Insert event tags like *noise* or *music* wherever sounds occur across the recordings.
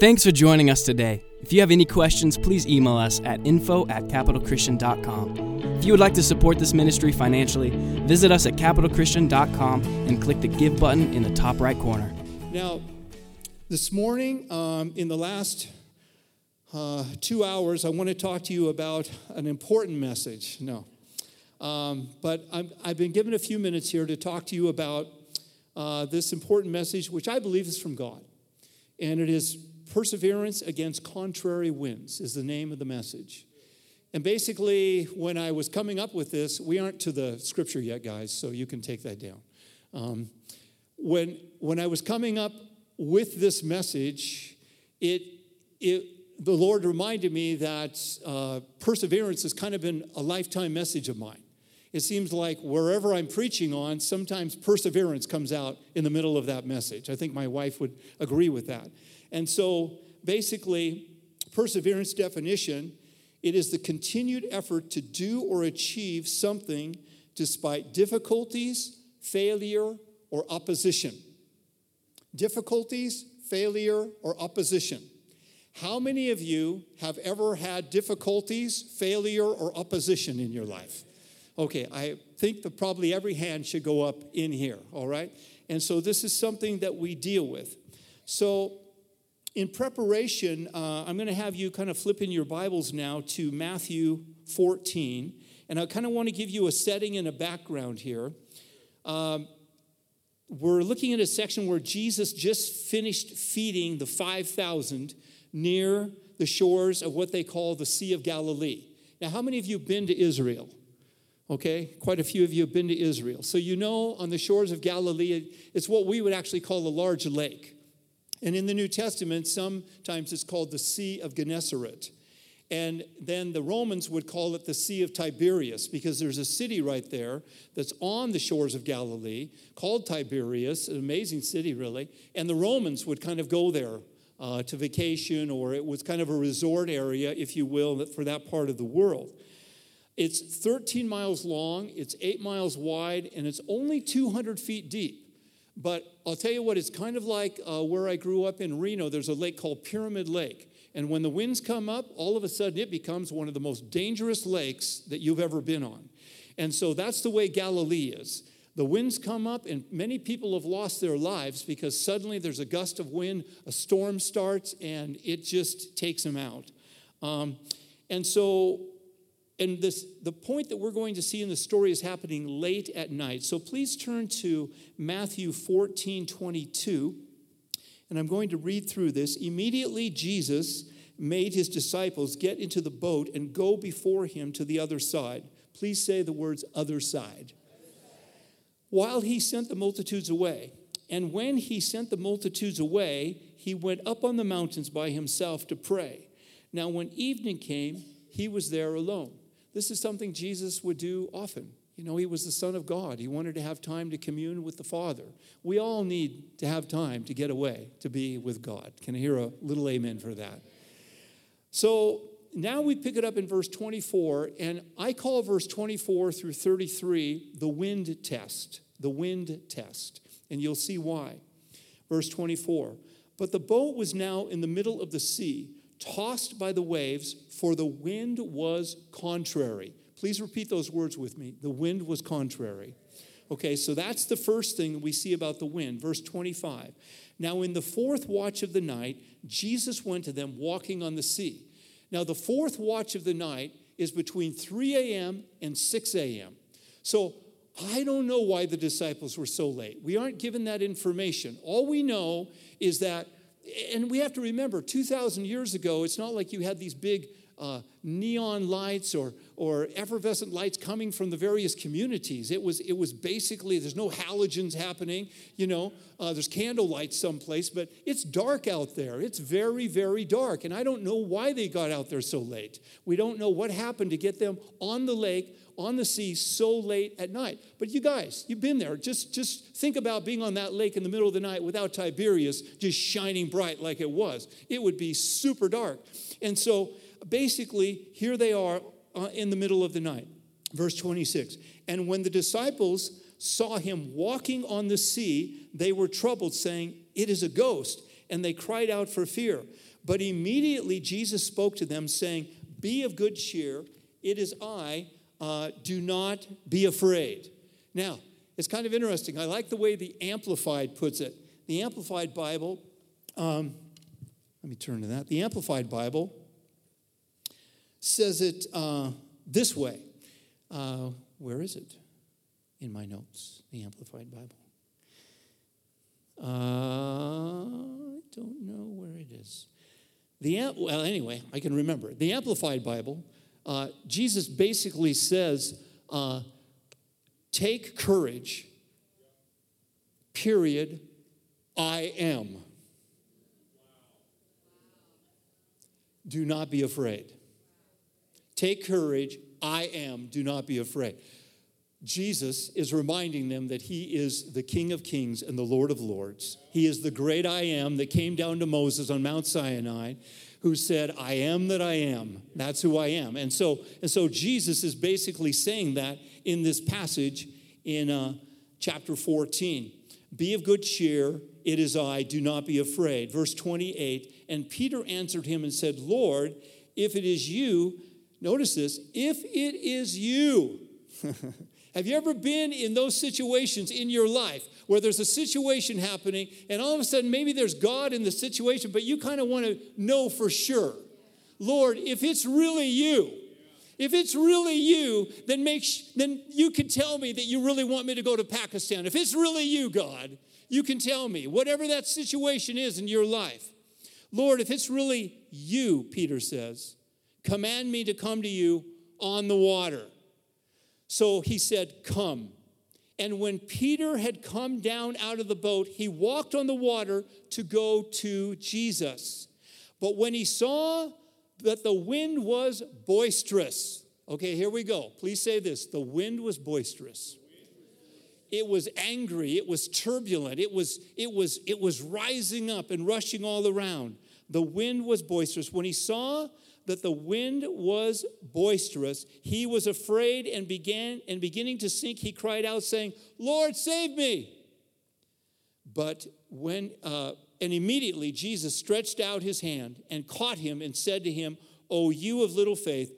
Thanks for joining us today. If you have any questions, please email us at info at capitalchristian.com. If you would like to support this ministry financially, visit us at capitalchristian.com and click the Give button in the top right corner. Now, this morning, um, in the last uh, two hours, I want to talk to you about an important message. No. Um, but i have been given a few minutes here to talk to you about uh, this important message, which I believe is from God. And it is Perseverance Against Contrary Winds, is the name of the message. And basically, when I was coming up with this, we aren't to the scripture yet, guys, so you can take that down. Um, when, when I was coming up with this message, it, it, the Lord reminded me that uh, perseverance has kind of been a lifetime message of mine. It seems like wherever I'm preaching on, sometimes perseverance comes out in the middle of that message. I think my wife would agree with that. And so basically, perseverance definition it is the continued effort to do or achieve something despite difficulties, failure, or opposition. Difficulties, failure, or opposition. How many of you have ever had difficulties, failure, or opposition in your life? Okay, I think that probably every hand should go up in here, all right? And so this is something that we deal with. So, in preparation, uh, I'm going to have you kind of flip in your Bibles now to Matthew 14. And I kind of want to give you a setting and a background here. Um, we're looking at a section where Jesus just finished feeding the 5,000 near the shores of what they call the Sea of Galilee. Now, how many of you have been to Israel? Okay, quite a few of you have been to Israel. So, you know, on the shores of Galilee, it's what we would actually call a large lake. And in the New Testament, sometimes it's called the Sea of Gennesaret. And then the Romans would call it the Sea of Tiberias because there's a city right there that's on the shores of Galilee called Tiberias, an amazing city, really. And the Romans would kind of go there uh, to vacation, or it was kind of a resort area, if you will, for that part of the world. It's 13 miles long, it's eight miles wide, and it's only 200 feet deep. But I'll tell you what, it's kind of like uh, where I grew up in Reno. There's a lake called Pyramid Lake. And when the winds come up, all of a sudden it becomes one of the most dangerous lakes that you've ever been on. And so that's the way Galilee is. The winds come up, and many people have lost their lives because suddenly there's a gust of wind, a storm starts, and it just takes them out. Um, and so, and this, the point that we're going to see in the story is happening late at night. So please turn to Matthew 14 22. And I'm going to read through this. Immediately, Jesus made his disciples get into the boat and go before him to the other side. Please say the words other side while he sent the multitudes away. And when he sent the multitudes away, he went up on the mountains by himself to pray. Now, when evening came, he was there alone. This is something Jesus would do often. You know, he was the Son of God. He wanted to have time to commune with the Father. We all need to have time to get away, to be with God. Can I hear a little amen for that? So now we pick it up in verse 24, and I call verse 24 through 33 the wind test the wind test, and you'll see why. Verse 24 But the boat was now in the middle of the sea, tossed by the waves, for the wind was contrary. Please repeat those words with me. The wind was contrary. Okay, so that's the first thing we see about the wind. Verse 25. Now, in the fourth watch of the night, Jesus went to them walking on the sea. Now, the fourth watch of the night is between 3 a.m. and 6 a.m. So, I don't know why the disciples were so late. We aren't given that information. All we know is that, and we have to remember, 2,000 years ago, it's not like you had these big uh, neon lights or, or effervescent lights coming from the various communities. It was, it was basically, there's no halogens happening, you know, uh, there's candle lights someplace, but it's dark out there. It's very, very dark. And I don't know why they got out there so late. We don't know what happened to get them on the lake on the sea so late at night. But you guys, you've been there. Just, just think about being on that lake in the middle of the night without Tiberias just shining bright like it was. It would be super dark. And so basically, here they are uh, in the middle of the night. Verse 26 And when the disciples saw him walking on the sea, they were troubled, saying, It is a ghost. and they cried out for fear. But immediately Jesus spoke to them, saying, Be of good cheer, it is I, uh, do not be afraid. Now, it's kind of interesting. I like the way the Amplified puts it. The Amplified Bible, um, let me turn to that. The Amplified Bible says it uh, this way. Uh, where is it? In my notes, the Amplified Bible. Uh, I don't know where it is. The well, anyway, I can remember the Amplified Bible. Uh, Jesus basically says, uh, "Take courage." Period. I am. Do not be afraid. Take courage. I am. Do not be afraid. Jesus is reminding them that he is the King of Kings and the Lord of Lords. He is the great I am that came down to Moses on Mount Sinai, who said, I am that I am. That's who I am. And so, and so Jesus is basically saying that in this passage in uh, chapter 14. Be of good cheer, it is I, do not be afraid. Verse 28 And Peter answered him and said, Lord, if it is you, notice this, if it is you, *laughs* Have you ever been in those situations in your life where there's a situation happening and all of a sudden maybe there's God in the situation, but you kind of want to know for sure? Lord, if it's really you, if it's really you, then make sh- then you can tell me that you really want me to go to Pakistan. If it's really you, God, you can tell me whatever that situation is in your life. Lord, if it's really you, Peter says, command me to come to you on the water. So he said, Come. And when Peter had come down out of the boat, he walked on the water to go to Jesus. But when he saw that the wind was boisterous, okay, here we go. Please say this the wind was boisterous. It was angry, it was turbulent, it was, it was, it was rising up and rushing all around. The wind was boisterous. When he saw that the wind was boisterous, he was afraid and began and beginning to sink, he cried out, saying, Lord, save me. But when uh, and immediately Jesus stretched out his hand and caught him and said to him, O you of little faith,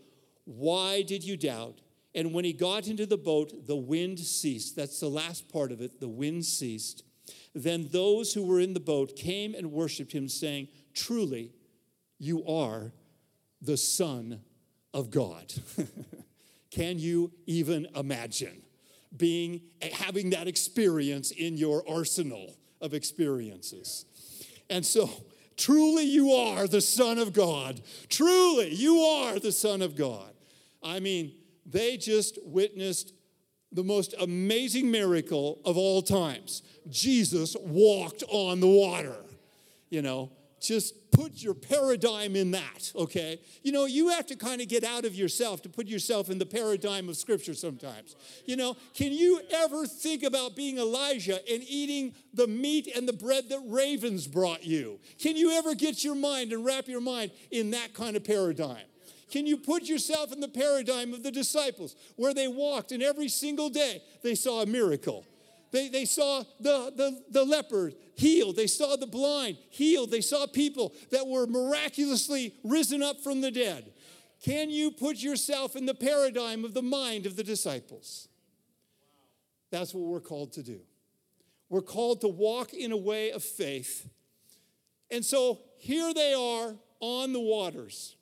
why did you doubt? And when he got into the boat, the wind ceased. That's the last part of it. The wind ceased. Then those who were in the boat came and worshiped him, saying, Truly, you are the Son of God. *laughs* Can you even imagine being having that experience in your arsenal of experiences? And so, truly, you are the Son of God. Truly, you are the Son of God. I mean, they just witnessed the most amazing miracle of all times. Jesus walked on the water. You know, just put your paradigm in that, okay? You know, you have to kind of get out of yourself to put yourself in the paradigm of Scripture sometimes. You know, can you ever think about being Elijah and eating the meat and the bread that ravens brought you? Can you ever get your mind and wrap your mind in that kind of paradigm? Can you put yourself in the paradigm of the disciples where they walked and every single day they saw a miracle? They, they saw the, the, the leper healed. They saw the blind healed. They saw people that were miraculously risen up from the dead. Can you put yourself in the paradigm of the mind of the disciples? That's what we're called to do. We're called to walk in a way of faith. And so here they are on the waters,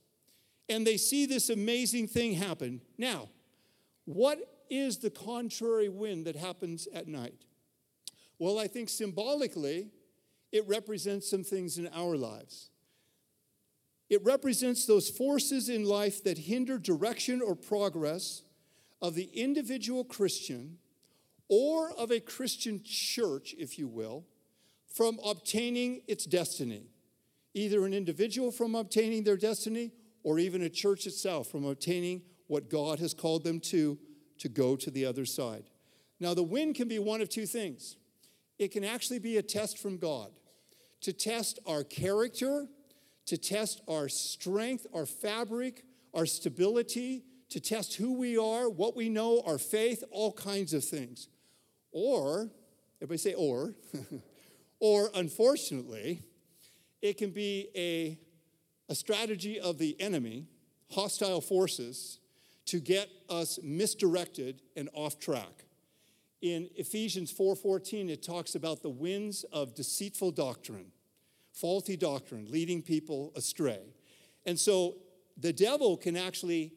and they see this amazing thing happen. Now, what is the contrary wind that happens at night? Well, I think symbolically, it represents some things in our lives. It represents those forces in life that hinder direction or progress of the individual Christian or of a Christian church, if you will, from obtaining its destiny. Either an individual from obtaining their destiny or even a church itself from obtaining what God has called them to to go to the other side. Now, the wind can be one of two things it can actually be a test from God to test our character, to test our strength, our fabric, our stability, to test who we are, what we know, our faith, all kinds of things. Or, everybody say or, *laughs* or unfortunately, it can be a, a strategy of the enemy, hostile forces, to get us misdirected and off track. In Ephesians 4:14 it talks about the winds of deceitful doctrine, faulty doctrine leading people astray. And so the devil can actually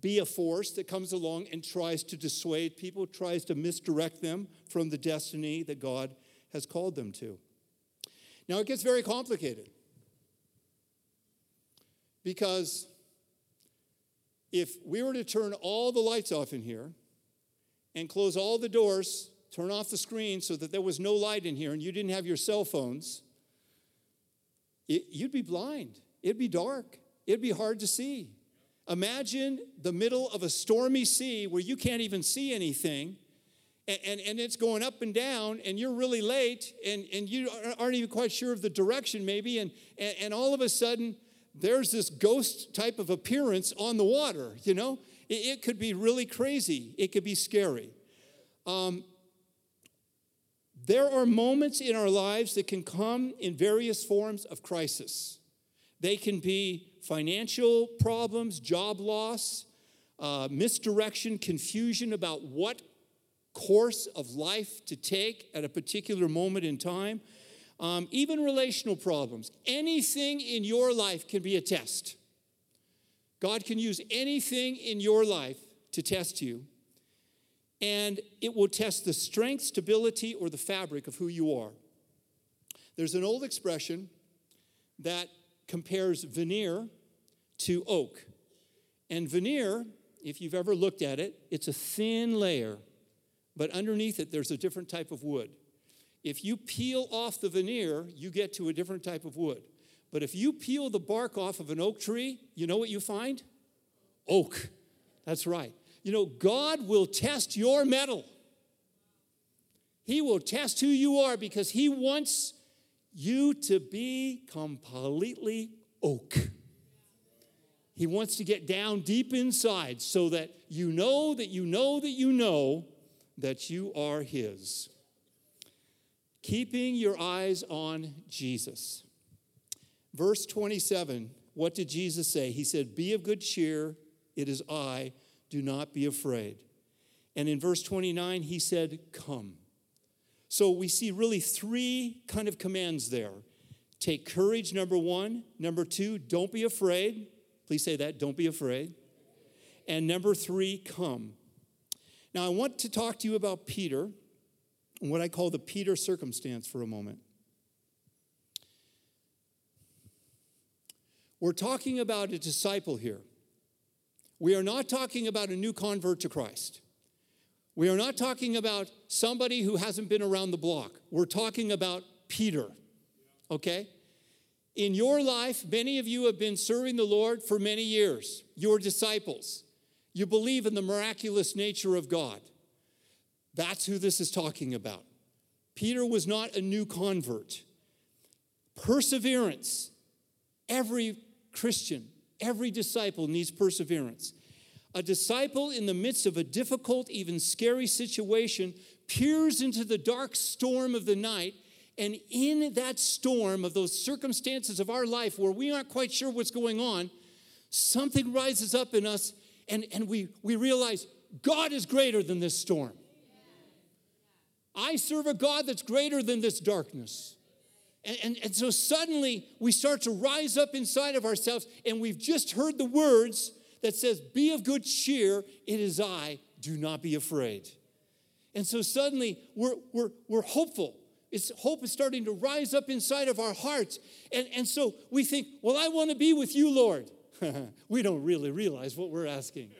be a force that comes along and tries to dissuade people, tries to misdirect them from the destiny that God has called them to. Now it gets very complicated because if we were to turn all the lights off in here and close all the doors, turn off the screen so that there was no light in here and you didn't have your cell phones, it, you'd be blind. It'd be dark. It'd be hard to see. Imagine the middle of a stormy sea where you can't even see anything. And, and, and, it's going up and down, and you're really late, and, and you aren't even quite sure of the direction, maybe. And, and, and all of a sudden, there's this ghost type of appearance on the water, you know? It, it could be really crazy, it could be scary. Um, there are moments in our lives that can come in various forms of crisis. They can be financial problems, job loss, uh, misdirection, confusion about what course of life to take at a particular moment in time, um, even relational problems. Anything in your life can be a test. God can use anything in your life to test you, and it will test the strength, stability, or the fabric of who you are. There's an old expression that compares veneer to oak. And veneer, if you've ever looked at it, it's a thin layer, but underneath it, there's a different type of wood. If you peel off the veneer, you get to a different type of wood. But if you peel the bark off of an oak tree, you know what you find? Oak. That's right. You know, God will test your mettle. He will test who you are because He wants you to be completely oak. He wants to get down deep inside so that you know that you know that you know that you are His. Keeping your eyes on Jesus. Verse 27, what did Jesus say? He said, Be of good cheer, it is I, do not be afraid. And in verse 29, he said, Come. So we see really three kind of commands there. Take courage, number one. Number two, don't be afraid. Please say that, don't be afraid. And number three, come. Now, I want to talk to you about Peter what I call the Peter circumstance for a moment. We're talking about a disciple here. We are not talking about a new convert to Christ. We are not talking about somebody who hasn't been around the block. We're talking about Peter, okay? In your life, many of you have been serving the Lord for many years. You're disciples. You believe in the miraculous nature of God. That's who this is talking about. Peter was not a new convert. Perseverance. Every Christian, every disciple needs perseverance. A disciple in the midst of a difficult, even scary situation, peers into the dark storm of the night. And in that storm of those circumstances of our life where we aren't quite sure what's going on, something rises up in us and, and we, we realize God is greater than this storm. I serve a God that's greater than this darkness. And, and, and, so suddenly we start to rise up inside of ourselves, and we've just heard the words that says, Be of good cheer, it is I, do not be afraid. And so suddenly we're, we're, we're hopeful. It's, hope is starting to rise up inside of our hearts. And, and so we think, Well, I want to be with you, Lord. *laughs* we don't really realize what we're asking.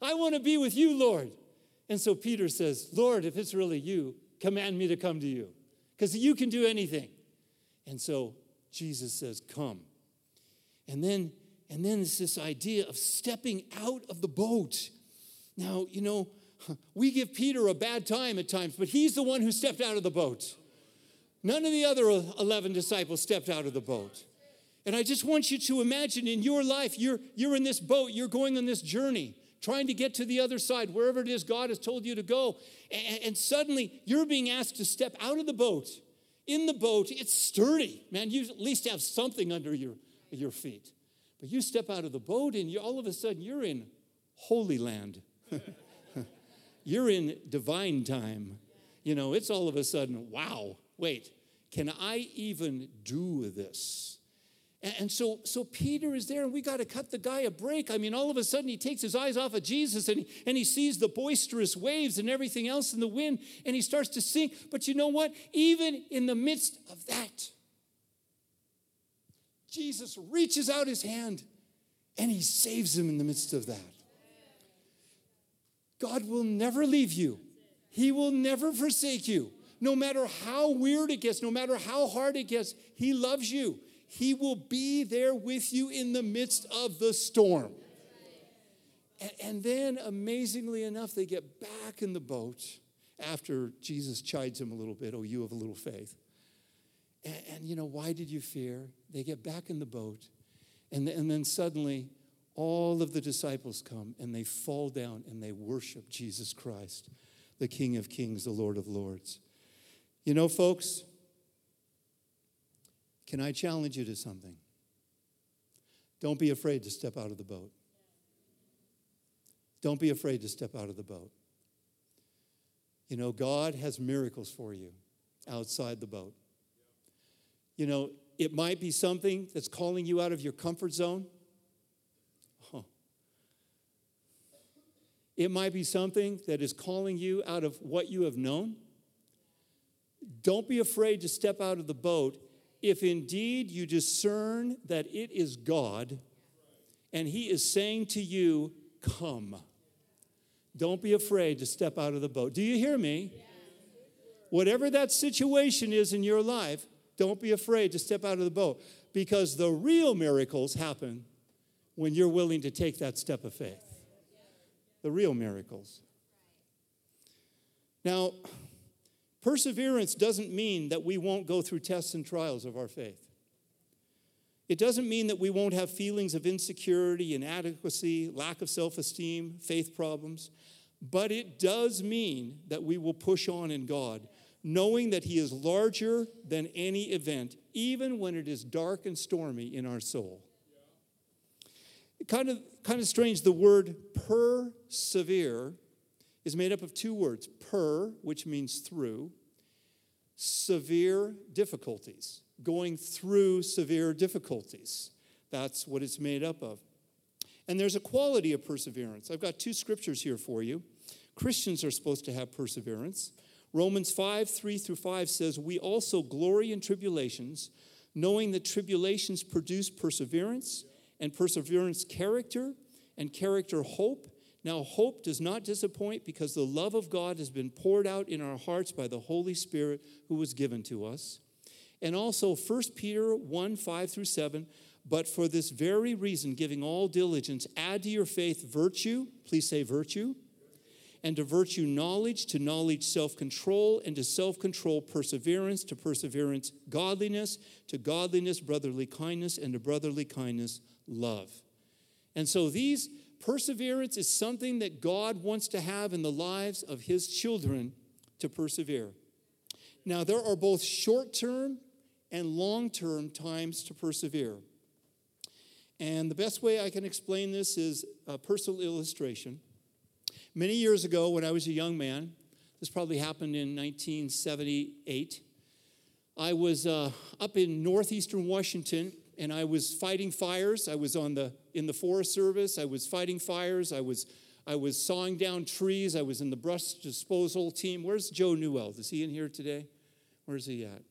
I want to be with you, Lord. And so Peter says, Lord, if it's really you, command me to come to you, because you can do anything. And so Jesus says, Come. And then and then it's this idea of stepping out of the boat. Now, you know, we give Peter a bad time at times, but he's the one who stepped out of the boat. None of the other 11 disciples stepped out of the boat. And I just want you to imagine in your life, you're, you're in this boat, you're going on this journey, trying to get to the other side, wherever it is God has told you to go. And, and suddenly you're being asked to step out of the boat in the boat, it's sturdy. Man, you at least have something under your, your feet. But you step out of the boat and you, all of a sudden you're in holy land. *laughs* you're in divine time. You know, it's all of a sudden, wow, wait, can I even do this? And so, so Peter is there, and we got to cut the guy a break. I mean, all of a sudden, he takes his eyes off of Jesus and and he sees the boisterous waves and everything else in the wind, and he starts to sink. But you know what? Even in the midst of that, Jesus reaches out his hand and he saves him in the midst of that. God will never leave you, He will never forsake you. No matter how weird it gets, no matter how hard it gets, He loves you. He will be there with you in the midst of the storm. And, and then, amazingly enough, they get back in the boat after Jesus chides him a little bit. Oh, you have a little faith. And, and you know, why did you fear? They get back in the boat. And, and then suddenly, all of the disciples come and they fall down and they worship Jesus Christ, the King of Kings, the Lord of Lords. You know, folks, can I challenge you to something? Don't be afraid to step out of the boat. Don't be afraid to step out of the boat. You know, God has miracles for you outside the boat. You know, it might be something that's calling you out of your comfort zone. Oh. It might be something that is calling you out of what you have known. Don't be afraid to step out of the boat if indeed you discern that it is God and He is saying to you, Come. Don't be afraid to step out of the boat. Do you hear me? Whatever that situation is in your life, don't be afraid to step out of the boat because the real miracles happen when you're willing to take that step of faith. The real miracles. Now, Perseverance doesn't mean that we won't go through tests and trials of our faith. It doesn't mean that we won't have feelings of insecurity, inadequacy, lack of self esteem, faith problems, but it does mean that we will push on in God, knowing that He is larger than any event, even when it is dark and stormy in our soul. Kind of, kind of strange, the word persevere is made up of two words per, which means through, severe difficulties, going through severe difficulties. That's what it's made up of. And there's a quality of perseverance. I've got two scriptures here for you. Christians are supposed to have perseverance. Romans 5 3 through 5 says, We also glory in tribulations, knowing that tribulations produce perseverance, and perseverance, character, and character, hope now, hope does not disappoint because the love of God has been poured out in our hearts by the Holy Spirit who was given to us. And also 1 Peter 1 5 through 7. But for this very reason, giving all diligence, add to your faith virtue. Please say virtue. And to virtue, knowledge, to knowledge, self control, and to self control, perseverance, to perseverance, godliness, to godliness, brotherly kindness, and to brotherly kindness, love. And so these Perseverance is something that God wants to have in the lives of His children to persevere. Now, there are both short term and long term times to persevere. And the best way I can explain this is a personal illustration. Many years ago, when I was a young man, this probably happened in 1978, I was uh, up in northeastern Washington and I was fighting fires. I was on the in the Forest Service. I was fighting fires. I was I was sawing down trees. I was in the brush disposal team. Where's Joe Newell? Is he in here today? Where's he at?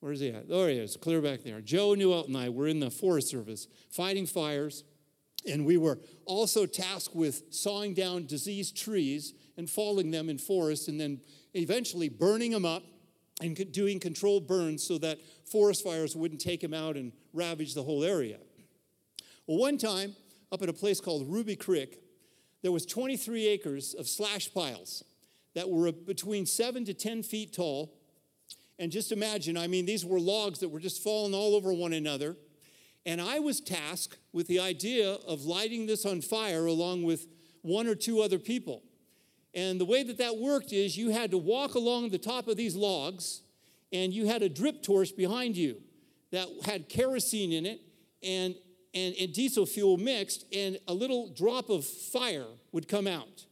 Where's he at? Oh, he is, clear back there. Joe Newell and I were in the Forest Service fighting fires, and we were also tasked with sawing down diseased trees and falling them in forests, and then eventually burning them up and doing controlled burns so that forest fires wouldn't take him out and ravage the whole area. Well, one time, up at a place called Ruby Creek, there was 23 acres of slash piles that were between seven to 10 feet tall. And just imagine, I mean, these were logs that were just falling all over one another. And I was tasked with the idea of lighting this on fire along with one or two other people. And the way that that worked is you had to walk along the top of these logs, and you had a drip torch behind you that had kerosene in it and, and, and diesel fuel mixed, and a little drop of fire would come out,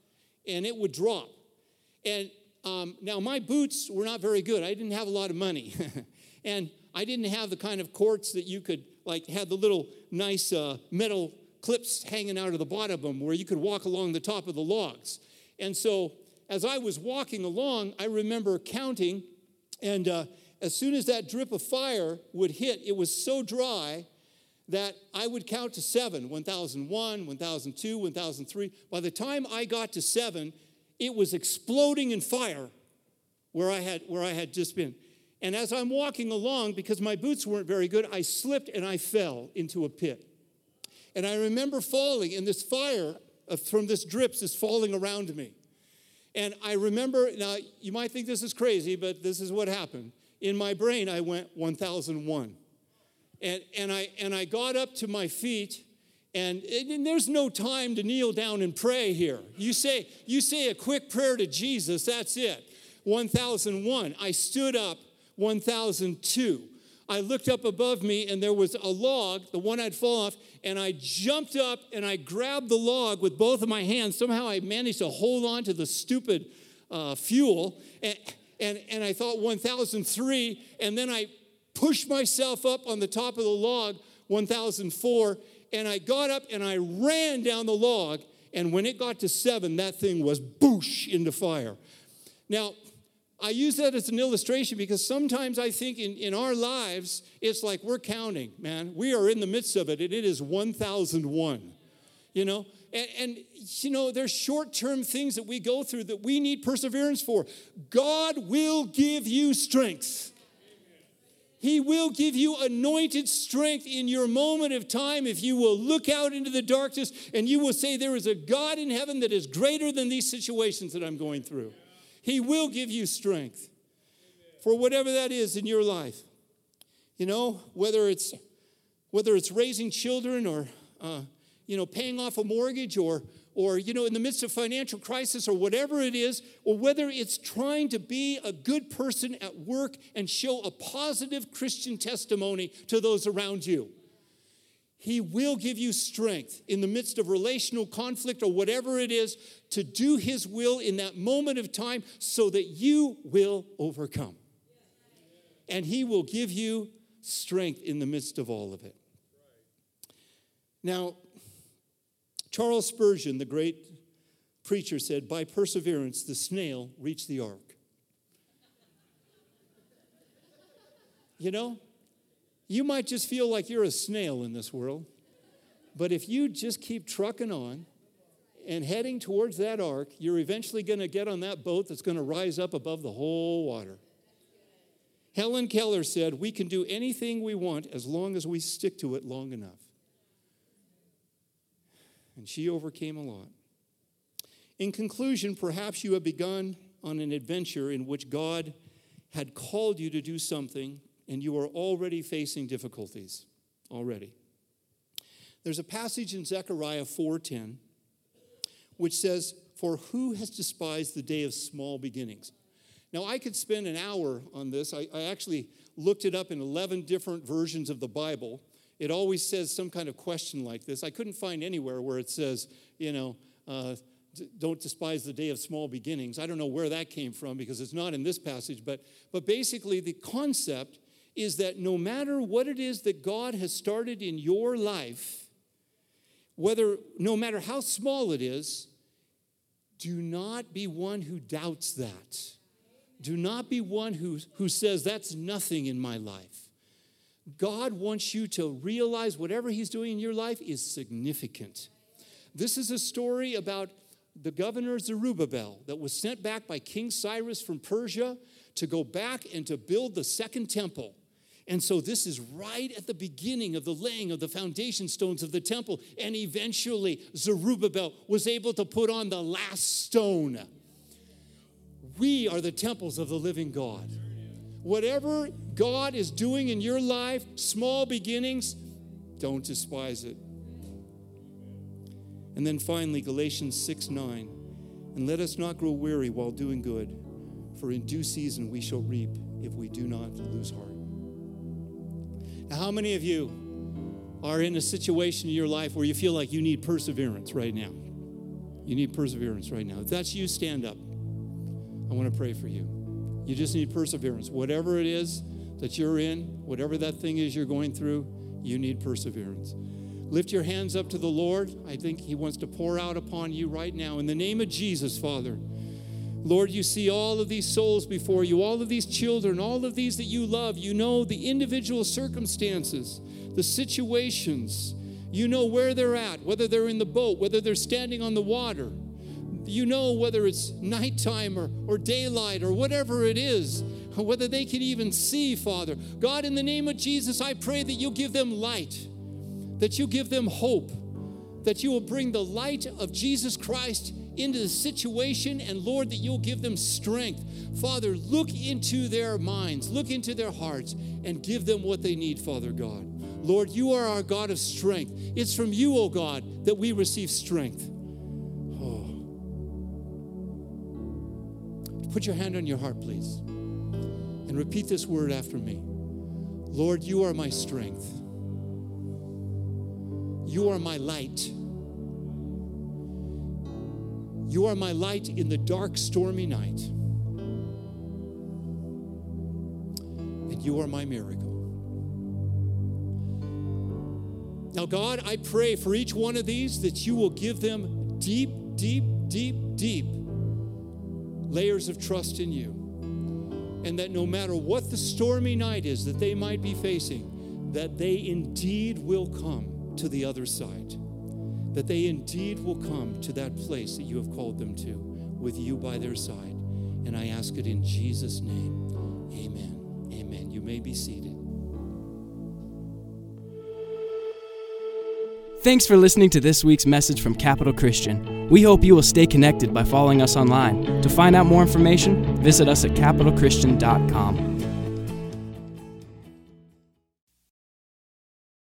and it would drop. And um, now my boots were not very good. I didn't have a lot of money, *laughs* and I didn't have the kind of corks that you could like had the little nice uh, metal clips hanging out of the bottom of them where you could walk along the top of the logs. And so as I was walking along, I remember counting, and uh, as soon as that drip of fire would hit, it was so dry that I would count to seven 1001, 1002, 1003. By the time I got to seven, it was exploding in fire where I had, where I had just been. And as I'm walking along, because my boots weren't very good, I slipped and I fell into a pit. And I remember falling, and this fire Uh, from this drips is falling around me. And I remember, now you might think this is crazy, but this is what happened. In my brain, I went 1001. And, and, I, and I got up to my feet, and, and there's no time to kneel down and pray here. You say, you say a quick prayer to Jesus, that's it. 1001. I stood up 1002. I looked up above me and there was a log, the one I'd fall off, and I jumped up and I grabbed the log with both of my hands. Somehow I managed to hold on to the stupid uh, fuel, and, and, and I thought 1003, and then I pushed myself up on the top of the log, 1004, and I got up and I ran down the log, and when it got to seven, that thing was boosh into fire. Now, I use that as an illustration because sometimes I think in, in our lives, it's like we're counting, man. We are in the midst of it, and it is 1001. You know? And, and you know, there's short term things that we go through that we need perseverance for. God will give you strength. He will give you anointed strength in your moment of time if you will look out into the darkness and you will say, There is a God in heaven that is greater than these situations that I'm going through. He will give you strength for whatever that is in your life. You know, whether it's whether it's raising children or uh, you know paying off a mortgage or or you know in the midst of financial crisis or whatever it is or whether it's trying to be a good person at work and show a positive christian testimony to those around you he will give you strength in the midst of relational conflict or whatever it is to do His will in that moment of time so that you will overcome. And He will give you strength in the midst of all of it. Now, Charles Spurgeon, the great preacher, said, By perseverance, the snail reached the ark. You know, you might just feel like you're a snail in this world. But if you just keep trucking on and heading towards that ark, you're eventually going to get on that boat that's going to rise up above the whole water. Helen Keller said, We can do anything we want as long as we stick to it long enough. And she overcame a lot. In conclusion, perhaps you have begun on an adventure in which God had called you to do something and you are already facing difficulties already. There's a passage in Zechariah 4:10 which says, "For who has despised the day of small beginnings?" Now, I could spend an hour on this. I, I actually looked it up in 11 different versions of the Bible. It always says some kind of question like this. I couldn't find anywhere where it says, you know, uh, don't despise the day of small beginnings. I don't know where that came from because it's not in this passage, but, but basically the concept is that no matter what it is that God has started in your life, whether no matter how small it is, do not be one who doubts that. Do not be one who, who says, That's nothing in my life. God wants you to realize whatever He's doing in your life is significant. This is a story about the governor Zerubbabel that was sent back by King Cyrus from Persia to go back and to build the second temple. And so this is right at the beginning of the laying of the foundation stones of the temple. And eventually, Zerubbabel was able to put on the last stone. We are the temples of the living God. Whatever God is doing in your life, small beginnings, don't despise it. And then finally, Galatians 6 9. And let us not grow weary while doing good, for in due season we shall reap if we do not lose heart. Now, how many of you are in a situation in your life where you feel like you need perseverance right now? You need perseverance right now. If that's you, stand up. I want to pray for you. You just need perseverance. Whatever it is that you're in, whatever that thing is you're going through, you need perseverance. Lift your hands up to the Lord. I think He wants to pour out upon you right now. In the name of Jesus, Father. Lord, you see all of these souls before you, all of these children, all of these that you love. You know the individual circumstances, the situations. You know where they're at, whether they're in the boat, whether they're standing on the water. You know whether it's nighttime or, or daylight or whatever it is, whether they can even see, Father. God, in the name of Jesus, I pray that you give them light, that you give them hope, that you will bring the light of Jesus Christ into the situation, and Lord, that you'll give them strength. Father, look into their minds, look into their hearts, and give them what they need, Father God. Lord, you are our God of strength. It's from you, O oh God, that we receive strength. Oh. Put your hand on your heart, please, and repeat this word after me Lord, you are my strength. You are my light. You are my light in the dark, stormy night. And you are my miracle. Now, God, I pray for each one of these that you will give them deep, deep, deep, deep layers of trust in you. And that no matter what the stormy night is that they might be facing, that they indeed will come to the other side that they indeed will come to that place that you have called them to with you by their side. And I ask it in Jesus' name. Amen. Amen. You may be seated. Thanks for listening to this week's message from Capital Christian. We hope you will stay connected by following us online. To find out more information, visit us at capitalchristian.com.